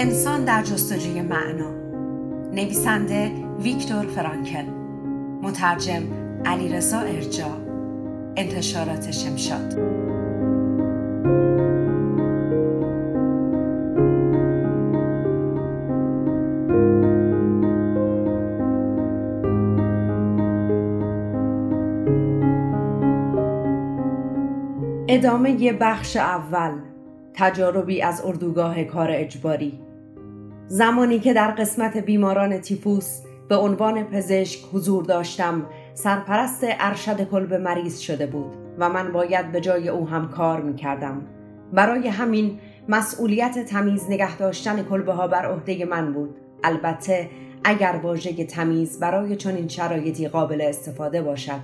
انسان در جستجوی معنا. نویسنده ویکتور فرانکل. مترجم علیرضا ارجا. انتشارات شمشاد. ادامه بخش اول. تجاربی از اردوگاه کار اجباری. زمانی که در قسمت بیماران تیفوس به عنوان پزشک حضور داشتم سرپرست ارشد کلب مریض شده بود و من باید به جای او هم کار می کردم. برای همین مسئولیت تمیز نگه داشتن کلبه ها بر عهده من بود. البته اگر واژه تمیز برای چنین شرایطی قابل استفاده باشد.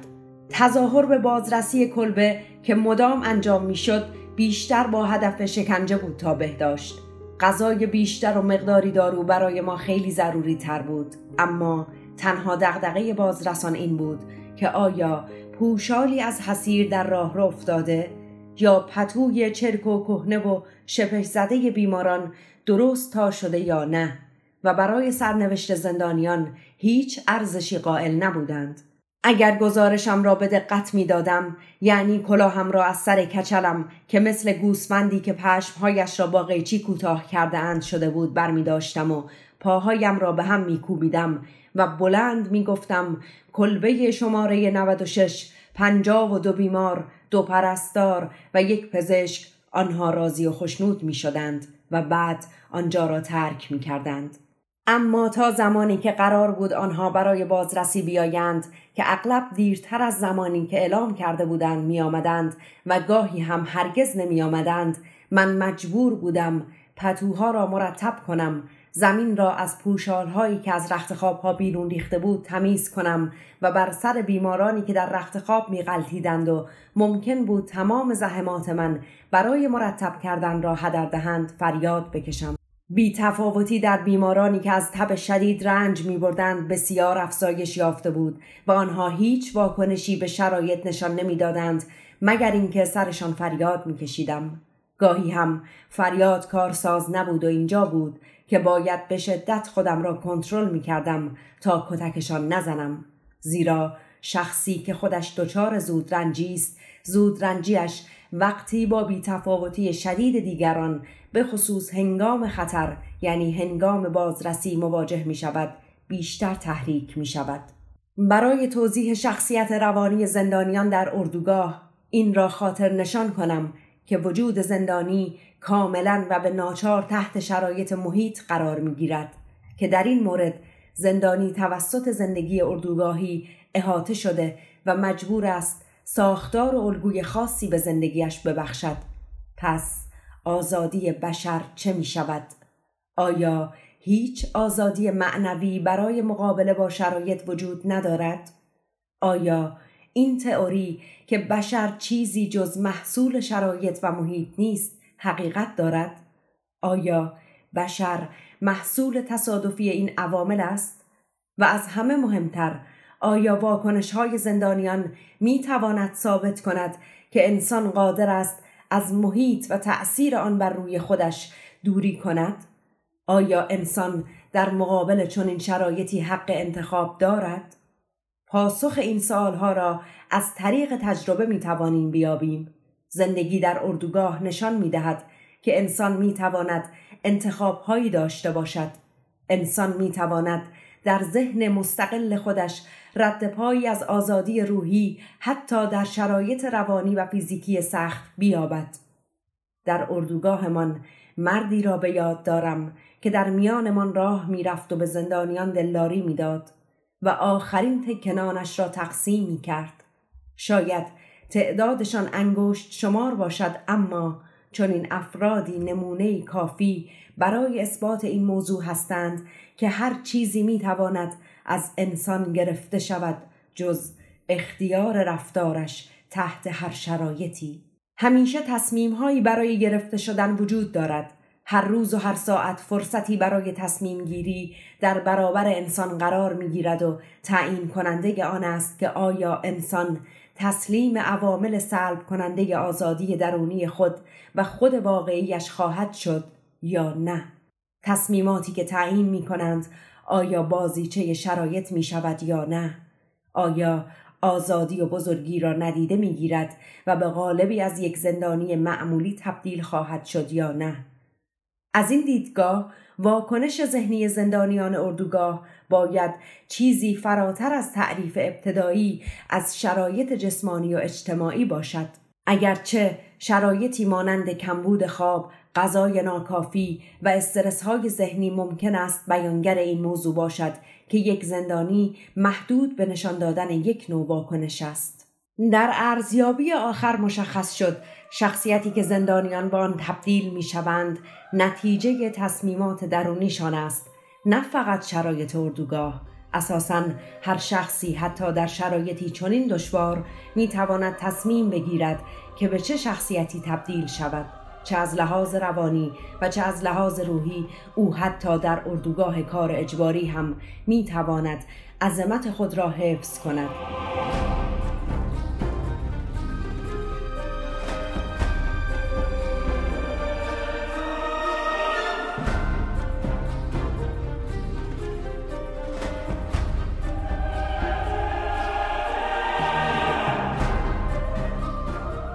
تظاهر به بازرسی کلبه که مدام انجام می‌شد بیشتر با هدف شکنجه بود تا بهداشت. غذای بیشتر و مقداری دارو برای ما خیلی ضروری تر بود. اما تنها دغدغه بازرسان این بود که آیا پوشالی از حسیر در راه را افتاده یا پتوی چرک و کهنه و شپش زده بیماران درست تا شده یا نه و برای سرنوشت زندانیان هیچ ارزشی قائل نبودند. اگر گزارشم را به دقت می دادم یعنی کلاهم را از سر کچلم که مثل گوسفندی که پشمهایش را با قیچی کوتاه کرده اند شده بود بر می داشتم و پاهایم را به هم می کوبیدم و بلند می گفتم کلبه شماره 96 پنجاه و دو بیمار دو پرستار و یک پزشک آنها راضی و خشنود می شدند و بعد آنجا را ترک می کردند. اما تا زمانی که قرار بود آنها برای بازرسی بیایند که اغلب دیرتر از زمانی که اعلام کرده بودند می آمدند و گاهی هم هرگز نمی آمدند من مجبور بودم پتوها را مرتب کنم زمین را از پوشالهایی که از رختخواب ها بیرون ریخته بود تمیز کنم و بر سر بیمارانی که در رختخواب می غلطیدند و ممکن بود تمام زحمات من برای مرتب کردن را هدر دهند فریاد بکشم. بی تفاوتی در بیمارانی که از تب شدید رنج می بردند بسیار افزایش یافته بود و آنها هیچ واکنشی به شرایط نشان نمی‌دادند مگر اینکه سرشان فریاد می کشیدم. گاهی هم فریاد کارساز نبود و اینجا بود که باید به شدت خودم را کنترل می کردم تا کتکشان نزنم زیرا شخصی که خودش دچار زود رنجی است زود رنجیش وقتی با بیتفاوتی شدید دیگران به خصوص هنگام خطر یعنی هنگام بازرسی مواجه می شود بیشتر تحریک می شود. برای توضیح شخصیت روانی زندانیان در اردوگاه این را خاطر نشان کنم که وجود زندانی کاملا و به ناچار تحت شرایط محیط قرار می گیرد که در این مورد زندانی توسط زندگی اردوگاهی احاطه شده و مجبور است ساختار و الگوی خاصی به زندگیش ببخشد پس آزادی بشر چه می شود؟ آیا هیچ آزادی معنوی برای مقابله با شرایط وجود ندارد؟ آیا این تئوری که بشر چیزی جز محصول شرایط و محیط نیست حقیقت دارد؟ آیا بشر محصول تصادفی این عوامل است؟ و از همه مهمتر آیا واکنش های زندانیان می تواند ثابت کند که انسان قادر است از محیط و تأثیر آن بر روی خودش دوری کند؟ آیا انسان در مقابل چنین شرایطی حق انتخاب دارد؟ پاسخ این سوالها را از طریق تجربه می توانیم بیابیم. زندگی در اردوگاه نشان می دهد که انسان می تواند انتخاب داشته باشد. انسان می تواند در ذهن مستقل خودش رد پایی از آزادی روحی حتی در شرایط روانی و فیزیکی سخت بیابد در اردوگاهمان مردی را به یاد دارم که در میانمان راه می‌رفت و به زندانیان دلداری می‌داد و آخرین تکنانش را تقسیم می کرد. شاید تعدادشان انگشت شمار باشد اما چون این افرادی نمونه کافی برای اثبات این موضوع هستند که هر چیزی می تواند از انسان گرفته شود جز اختیار رفتارش تحت هر شرایطی. همیشه تصمیم هایی برای گرفته شدن وجود دارد. هر روز و هر ساعت فرصتی برای تصمیم گیری در برابر انسان قرار می گیرد و تعیین کننده آن است که آیا انسان تسلیم عوامل سلب کننده آزادی درونی خود و خود واقعیش خواهد شد یا نه. تصمیماتی که تعیین می کنند آیا بازیچه شرایط می شود یا نه؟ آیا آزادی و بزرگی را ندیده می گیرد و به غالبی از یک زندانی معمولی تبدیل خواهد شد یا نه؟ از این دیدگاه واکنش ذهنی زندانیان اردوگاه باید چیزی فراتر از تعریف ابتدایی از شرایط جسمانی و اجتماعی باشد. اگرچه شرایطی مانند کمبود خواب غذای ناکافی و استرس های ذهنی ممکن است بیانگر این موضوع باشد که یک زندانی محدود به نشان دادن یک نوع واکنش است. در ارزیابی آخر مشخص شد. شخصیتی که زندانیان با آن تبدیل می شوند نتیجه تصمیمات درونیشان است. نه فقط شرایط اردوگاه. اساسا هر شخصی حتی در شرایطی چنین دشوار می تواند تصمیم بگیرد که به چه شخصیتی تبدیل شود. چه از لحاظ روانی و چه از لحاظ روحی او حتی در اردوگاه کار اجباری هم می تواند عظمت خود را حفظ کند.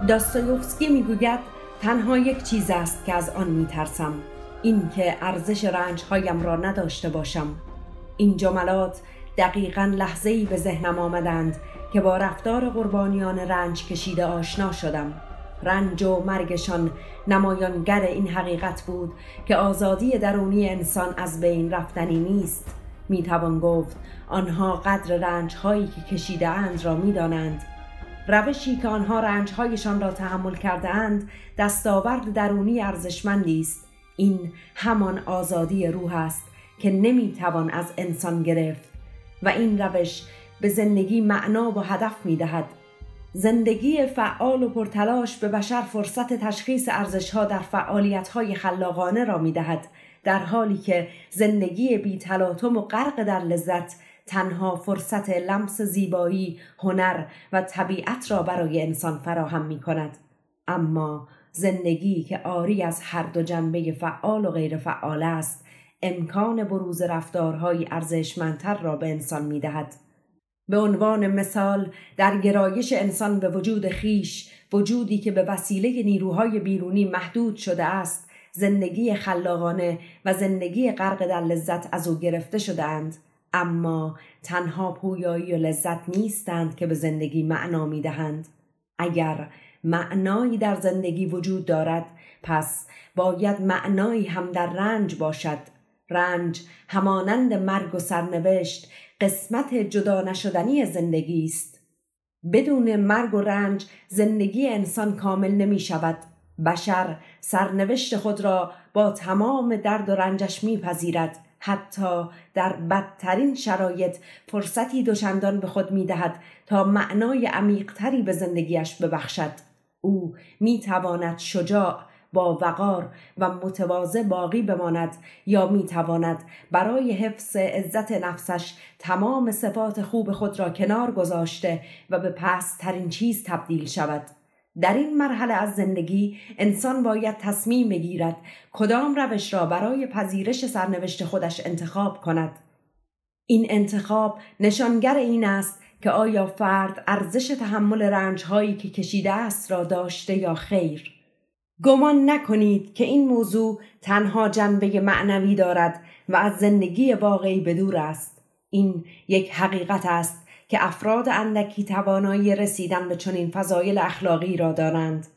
داستایوفسکی می‌گوید تنها یک چیز است که از آن میترسم اینکه ارزش رنجهایم را نداشته باشم. این جملات دقیقا لحظه ای به ذهنم آمدند که با رفتار قربانیان رنج کشیده آشنا شدم. رنج و مرگشان نمایانگر این حقیقت بود که آزادی درونی انسان از بین رفتنی نیست. می‌توان گفت آنها قدر رنج هایی که کشیده اند را می‌دانند. روشی که آنها رنجهایشان را تحمل کرده اند دستاورد درونی ارزشمندی است این همان آزادی روح است که نمی‌توان از انسان گرفت و این روش به زندگی معنا و هدف می‌دهد. زندگی فعال و پرتلاش به بشر فرصت تشخیص ارزشها در فعالیتهای خلاقانه را می‌دهد در حالی که زندگی بی تلاطم و غرق در لذت تنها فرصت لمس زیبایی، هنر و طبیعت را برای انسان فراهم می کند. اما زندگی که آری از هر دو جنبه فعال و غیر فعال است امکان بروز رفتارهای ارزشمندتر را به انسان می دهد. به عنوان مثال در گرایش انسان به وجود خیش وجودی که به وسیله نیروهای بیرونی محدود شده است زندگی خلاقانه و زندگی غرق در لذت از او گرفته شدهاند اما تنها پویایی و لذت نیستند که به زندگی معنا می دهند. اگر معنایی در زندگی وجود دارد پس باید معنایی هم در رنج باشد. رنج همانند مرگ و سرنوشت قسمت جدا نشدنی زندگی است. بدون مرگ و رنج زندگی انسان کامل نمی شود. بشر سرنوشت خود را با تمام درد و رنجش میپذیرد حتی در بدترین شرایط فرصتی دوچندان به خود می‌دهد تا معنای عمیقتری به زندگیش ببخشد. او می‌تواند شجاع با وقار و متواضع باقی بماند یا می‌تواند برای حفظ عزت نفسش تمام صفات خوب خود را کنار گذاشته و به پسترین چیز تبدیل شود. در این مرحله از زندگی انسان باید تصمیم بگیرد کدام روش را برای پذیرش سرنوشت خودش انتخاب کند. این انتخاب نشانگر این است که آیا فرد ارزش تحمل رنج هایی که کشیده است را داشته یا خیر. گمان نکنید که این موضوع تنها جنبه معنوی دارد و از زندگی واقعی بدور است. این یک حقیقت است که افراد اندکی توانایی رسیدن به چنین فضایل اخلاقی را دارند.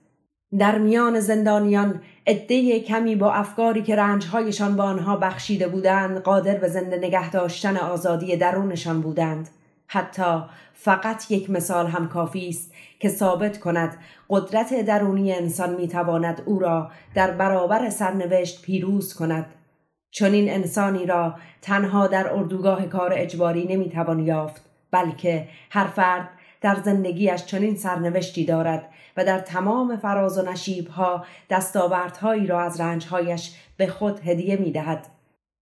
در میان زندانیان عده کمی با افکاری که رنجهایشان به آنها بخشیده بودند قادر به زنده نگه داشتن آزادی درونشان بودند. حتی فقط یک مثال هم کافی است که ثابت کند قدرت درونی انسان می‌تواند او را در برابر سرنوشت پیروز کند. چون این انسانی را تنها در اردوگاه کار اجباری نمی‌توان یافت. بلکه هر فرد در زندگیش چنین سرنوشتی دارد و در تمام فراز و نشیبها دستاوردهایی را از رنجهایش به خود هدیه می دهد.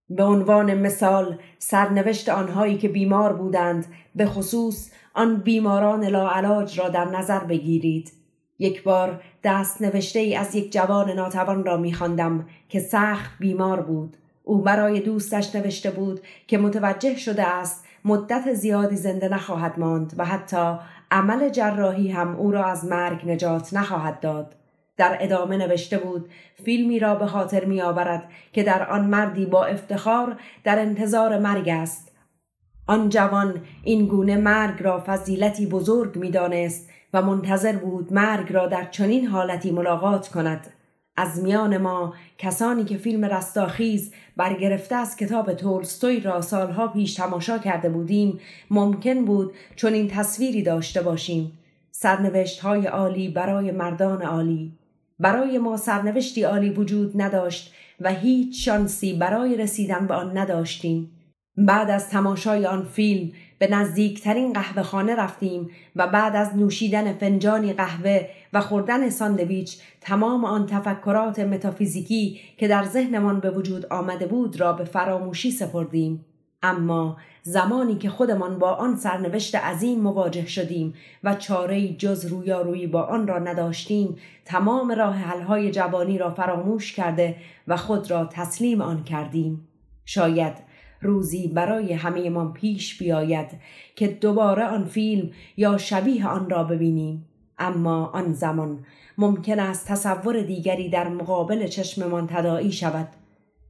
به عنوان مثال سرنوشت آنهایی که بیمار بودند به خصوص آن بیماران لاعلاج را در نظر بگیرید یک بار دست نوشته ای از یک جوان ناتوان را میخواندم که سخت بیمار بود او برای دوستش نوشته بود که متوجه شده است مدت زیادی زنده نخواهد ماند و حتی عمل جراحی هم او را از مرگ نجات نخواهد داد. در ادامه نوشته بود فیلمی را به خاطر می آورد که در آن مردی با افتخار در انتظار مرگ است. آن جوان این گونه مرگ را فضیلتی بزرگ می دانست و منتظر بود مرگ را در چنین حالتی ملاقات کند. از میان ما کسانی که فیلم رستاخیز برگرفته از کتاب تولستوی را سالها پیش تماشا کرده بودیم ممکن بود چون این تصویری داشته باشیم. سرنوشت های عالی برای مردان عالی. برای ما سرنوشتی عالی وجود نداشت و هیچ شانسی برای رسیدن به آن نداشتیم. بعد از تماشای آن فیلم به نزدیکترین قهوه خانه رفتیم و بعد از نوشیدن فنجانی قهوه و خوردن ساندویچ تمام آن تفکرات متافیزیکی که در ذهنمان به وجود آمده بود را به فراموشی سپردیم. اما زمانی که خودمان با آن سرنوشت عظیم مواجه شدیم و چاره جز رویارویی با آن را نداشتیم تمام راه حلهای جوانی را فراموش کرده و خود را تسلیم آن کردیم. شاید روزی برای همه ما پیش بیاید که دوباره آن فیلم یا شبیه آن را ببینیم. اما آن زمان ممکن است تصور دیگری در مقابل چشممان تداعی شود.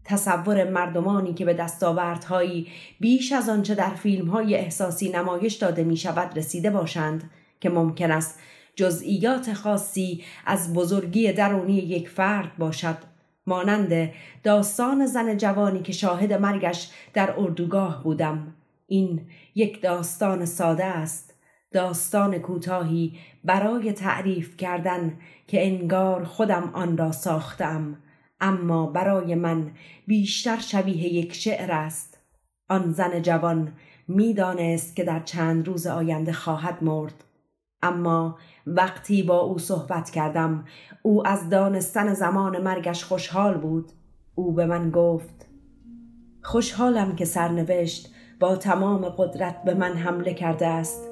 تصور مردمانی که به دستاوردهایی بیش از آنچه در فیلمهای احساسی نمایش داده می شود رسیده باشند که ممکن است جزئیات خاصی از بزرگی درونی یک فرد باشد. مانند داستان زن جوانی که شاهد مرگش در اردوگاه بودم. این یک داستان ساده است داستان کوتاهی برای تعریف کردن که انگار خودم آن را ساختم. اما برای من بیشتر شبیه یک شعر است. آن زن جوان می‌دانست که در چند روز آینده خواهد مرد. اما وقتی با او صحبت کردم او از دانستن زمان مرگش خوشحال بود. او به من گفت خوشحالم که سرنوشت با تمام قدرت به من حمله کرده است.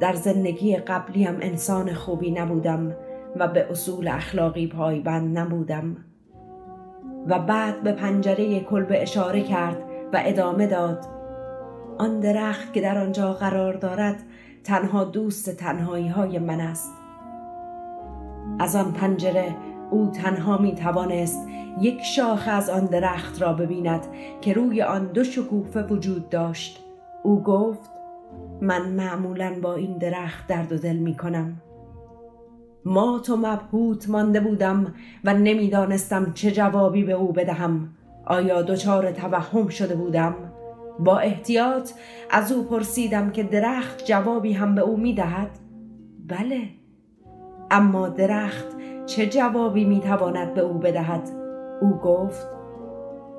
در زندگی قبلیم انسان خوبی نبودم و به اصول اخلاقی پایبند نبودم. و بعد به پنجره کلبه اشاره کرد و ادامه داد آن درخت که در آنجا قرار دارد تنها دوست تنهایی های من است. از آن پنجره او تنها می توانست یک شاخه از آن درخت را ببیند که روی آن دو شکوفه وجود داشت. او گفت من معمولا با این درخت درد و دل می کنم ما تو مبهوت مانده بودم و نمی‌دانستم چه جوابی به او بدهم. آیا دچار توهم شده بودم؟ با احتیاط از او پرسیدم که درخت جوابی هم به او می‌دهد؟ بله. اما درخت چه جوابی می‌تواند به او بدهد؟ او گفت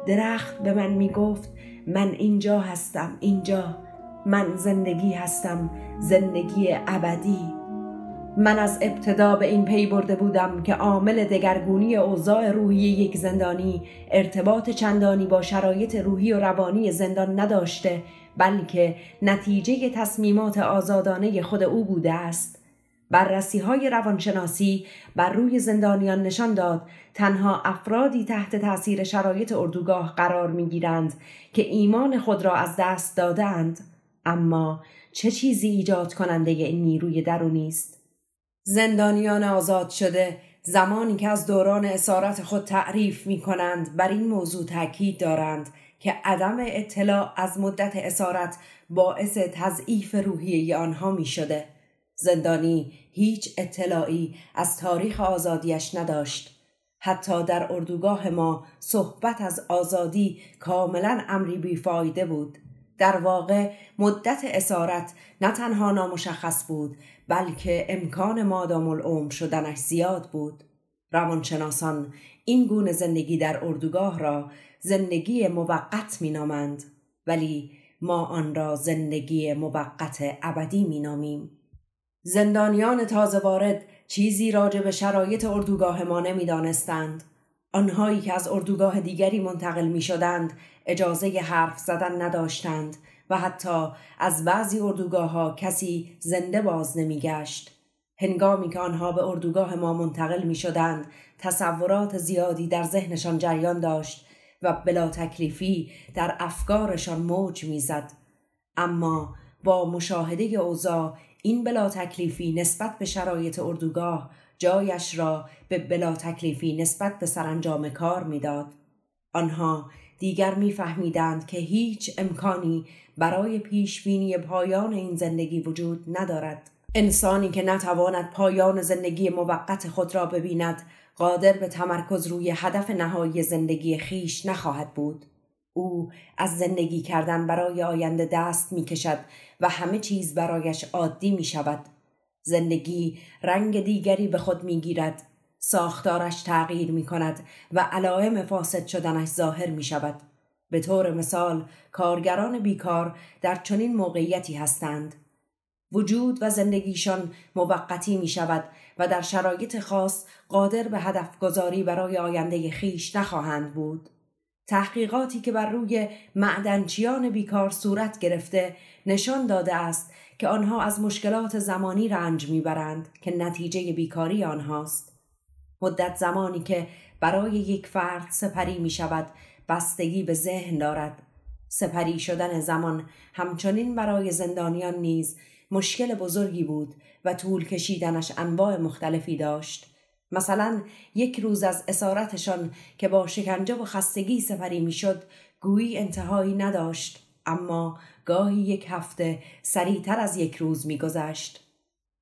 درخت به من می‌گفت من اینجا هستم اینجا. من زندگی هستم زندگی ابدی. من از ابتدا به این پی برده بودم که عامل دگرگونی اوضاع روحی یک زندانی ارتباط چندانی با شرایط روحی و روانی زندان نداشته بلکه نتیجه تصمیمات آزادانه خود او بوده است. بررسی های روانشناسی بر روی زندانیان نشان داد تنها افرادی تحت تاثیر شرایط اردوگاه قرار می گیرند که ایمان خود را از دست دادند اما چه چیزی ایجاد کننده این نیروی درونی است؟ زندانیان آزاد شده زمانی که از دوران اسارت خود تعریف می کنند بر این موضوع تاکید دارند که عدم اطلاع از مدت اسارت باعث تضعیف روحیه آنها می شده. زندانی هیچ اطلاعی از تاریخ آزادیش نداشت. حتی در اردوگاه ما صحبت از آزادی کاملا امری بیفایده بود. در واقع مدت اسارت نه تنها نامشخص بود بلکه امکان مادام العمر شدنش زیاد بود. روانشناسان این گونه زندگی در اردوگاه را زندگی موقت مینامند ولی ما آن را زندگی موقت ابدی مینامیم زندانیان تازه وارد چیزی راجع به شرایط اردوگاه ما نمی‌دانستند آنهایی که از اردوگاه دیگری منتقل می شدند اجازه حرف زدن نداشتند و حتی از بعضی اردوگاه ها کسی زنده باز نمی گشت. هنگامی که آنها به اردوگاه ما منتقل می شدند تصورات زیادی در ذهنشان جریان داشت و بلا تکلیفی در افکارشان موج می‌زد اما با مشاهده اوضاع این بلا تکلیفی نسبت به شرایط اردوگاه جایش را به بلا تکلیفی نسبت به سرانجام کار می‌داد آنها دیگر میفهمیدند که هیچ امکانی برای پیشبینی پایان این زندگی وجود ندارد. انسانی که نتواند پایان زندگی موقت خود را ببیند قادر به تمرکز روی هدف نهایی زندگی خیش نخواهد بود. او از زندگی کردن برای آینده دست می کشد و همه چیز برایش عادی می شود زندگی رنگ دیگری به خود می گیرد ساختارش تغییر می کند و علائم فاسد شدنش ظاهر می شود به طور مثال کارگران بیکار در چنین موقعیتی هستند وجود و زندگیشان موقتی می شود و در شرایط خاص قادر به هدف گذاری برای آینده خیش نخواهند بود. تحقیقاتی که بر روی معدنچیان بیکار صورت گرفته نشان داده است که آنها از مشکلات زمانی رنج می‌برند که نتیجه بیکاری آنهاست. مدت زمانی که برای یک فرد سپری می شود بستگی به ذهن دارد. سپری شدن زمان همچنین برای زندانیان نیز مشکل بزرگی بود و طول کشیدنش انواع مختلفی داشت. مثلا یک روز از اسارتشان که با شکنجه و خستگی سفری می‌شد گویی انتهایی نداشت. اما گاهی یک هفته سریعتر از یک روز میگذشت.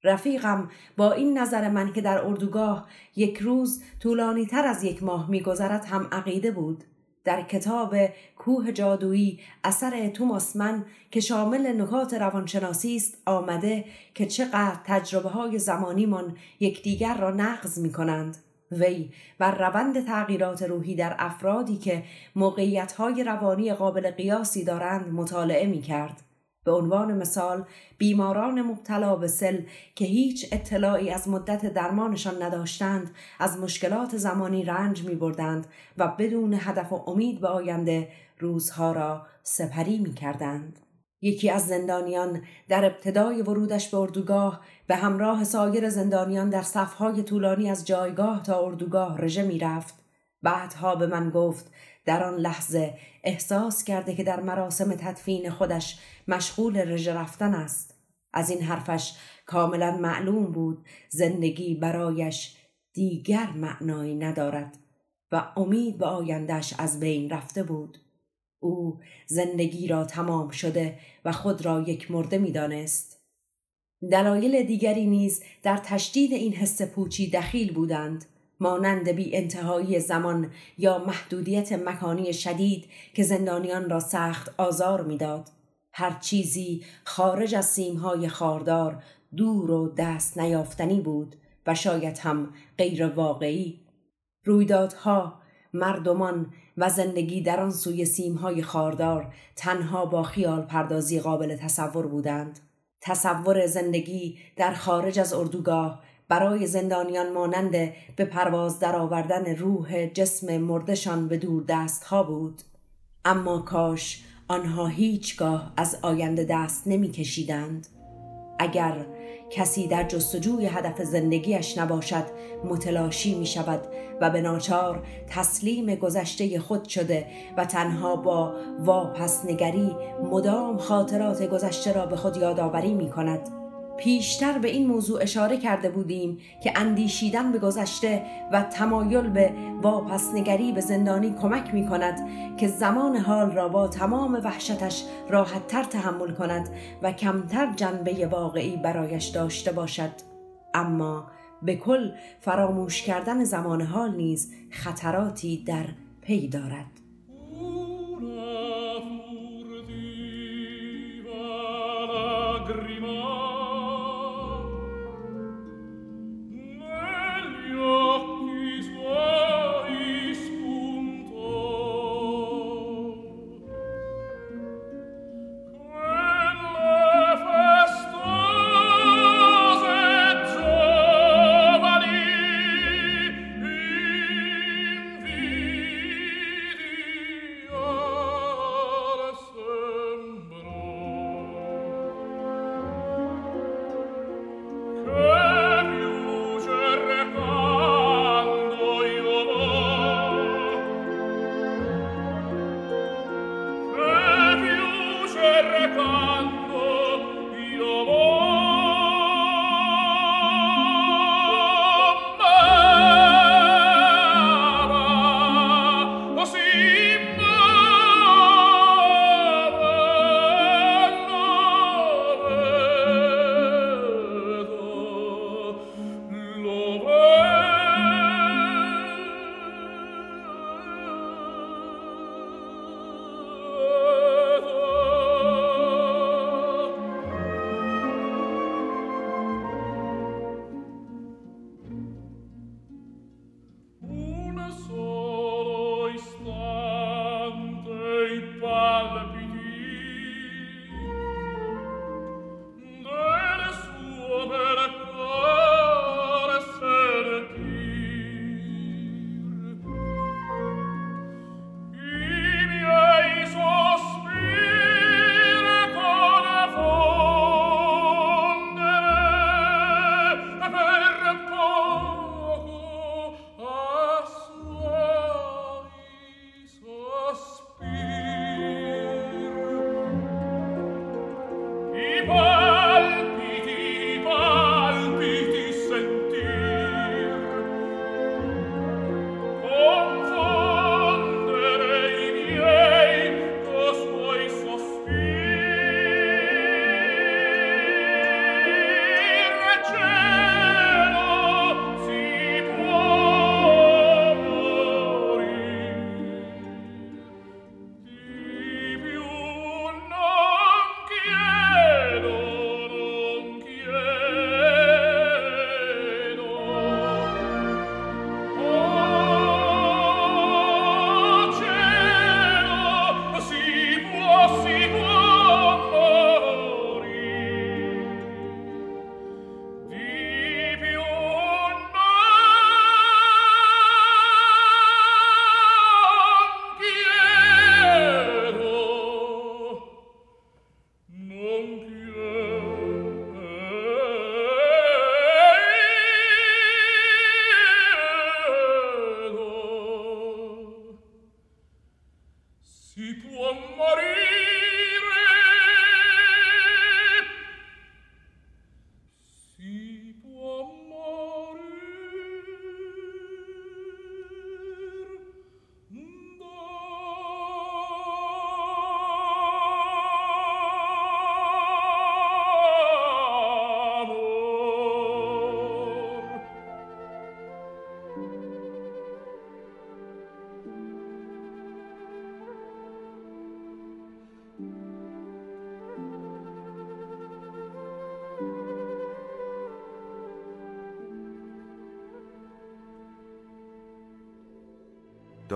رفیقم با این نظر من که در اردوگاه یک روز طولانی تر از یک ماه میگذرد هم عقیده بود در کتاب کوه جادویی اثر توماس من که شامل نکات روانشناسی است آمده که چقدر تجربه های زمانیمان یکدیگر را نقض می کنند. وی بر روند تغییرات روحی در افرادی که موقعیت روانی قابل قیاسی دارند مطالعه می کرد. به عنوان مثال بیماران مبتلا به سل که هیچ اطلاعی از مدت درمانشان نداشتند از مشکلات زمانی رنج می بردند و بدون هدف و امید به آینده روزها را سپری می کردند. یکی از زندانیان در ابتدای ورودش به اردوگاه به همراه سایر زندانیان در صفهای طولانی از جایگاه تا اردوگاه رژه می رفت. بعدها به من گفت در آن لحظه احساس کرده که در مراسم تدفین خودش مشغول رژه رفتن است. از این حرفش کاملا معلوم بود زندگی برایش دیگر معنایی ندارد و امید به آیندهش از بین رفته بود. او زندگی را تمام شده و خود را یک مرده می‌دانست. دلایل دیگری نیز در تشدید این حس پوچی دخیل بودند. مانند بی انتهایی زمان یا محدودیت مکانی شدید که زندانیان را سخت آزار می‌داد. هر چیزی خارج از سیمهای خاردار دور و دست نیافتنی بود و شاید هم غیر واقعی. رویدادها، مردمان و زندگی در آن سوی سیمهای خاردار تنها با خیال پردازی قابل تصور بودند. تصور زندگی در خارج از اردوگاه برای زندانیان مانند به پرواز درآوردن روح جسم مردشان به دور دست ها بود اما کاش آنها هیچگاه از آینده دست نمی کشیدند. اگر کسی در جستجوی هدف زندگیش نباشد متلاشی می شود و به ناچار تسلیم گذشته خود شده و تنها با واپس نگری مدام خاطرات گذشته را به خود یادآوری می کند پیشتر به این موضوع اشاره کرده بودیم که اندیشیدن به گذشته و تمایل به واپسنگری به زندانی کمک می کند که زمان حال را با تمام وحشتش راحتتر تحمل کند و کمتر جنبه واقعی برایش داشته باشد. اما به کل فراموش کردن زمان حال نیز خطراتی در پی دارد.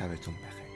شبتون بخیر.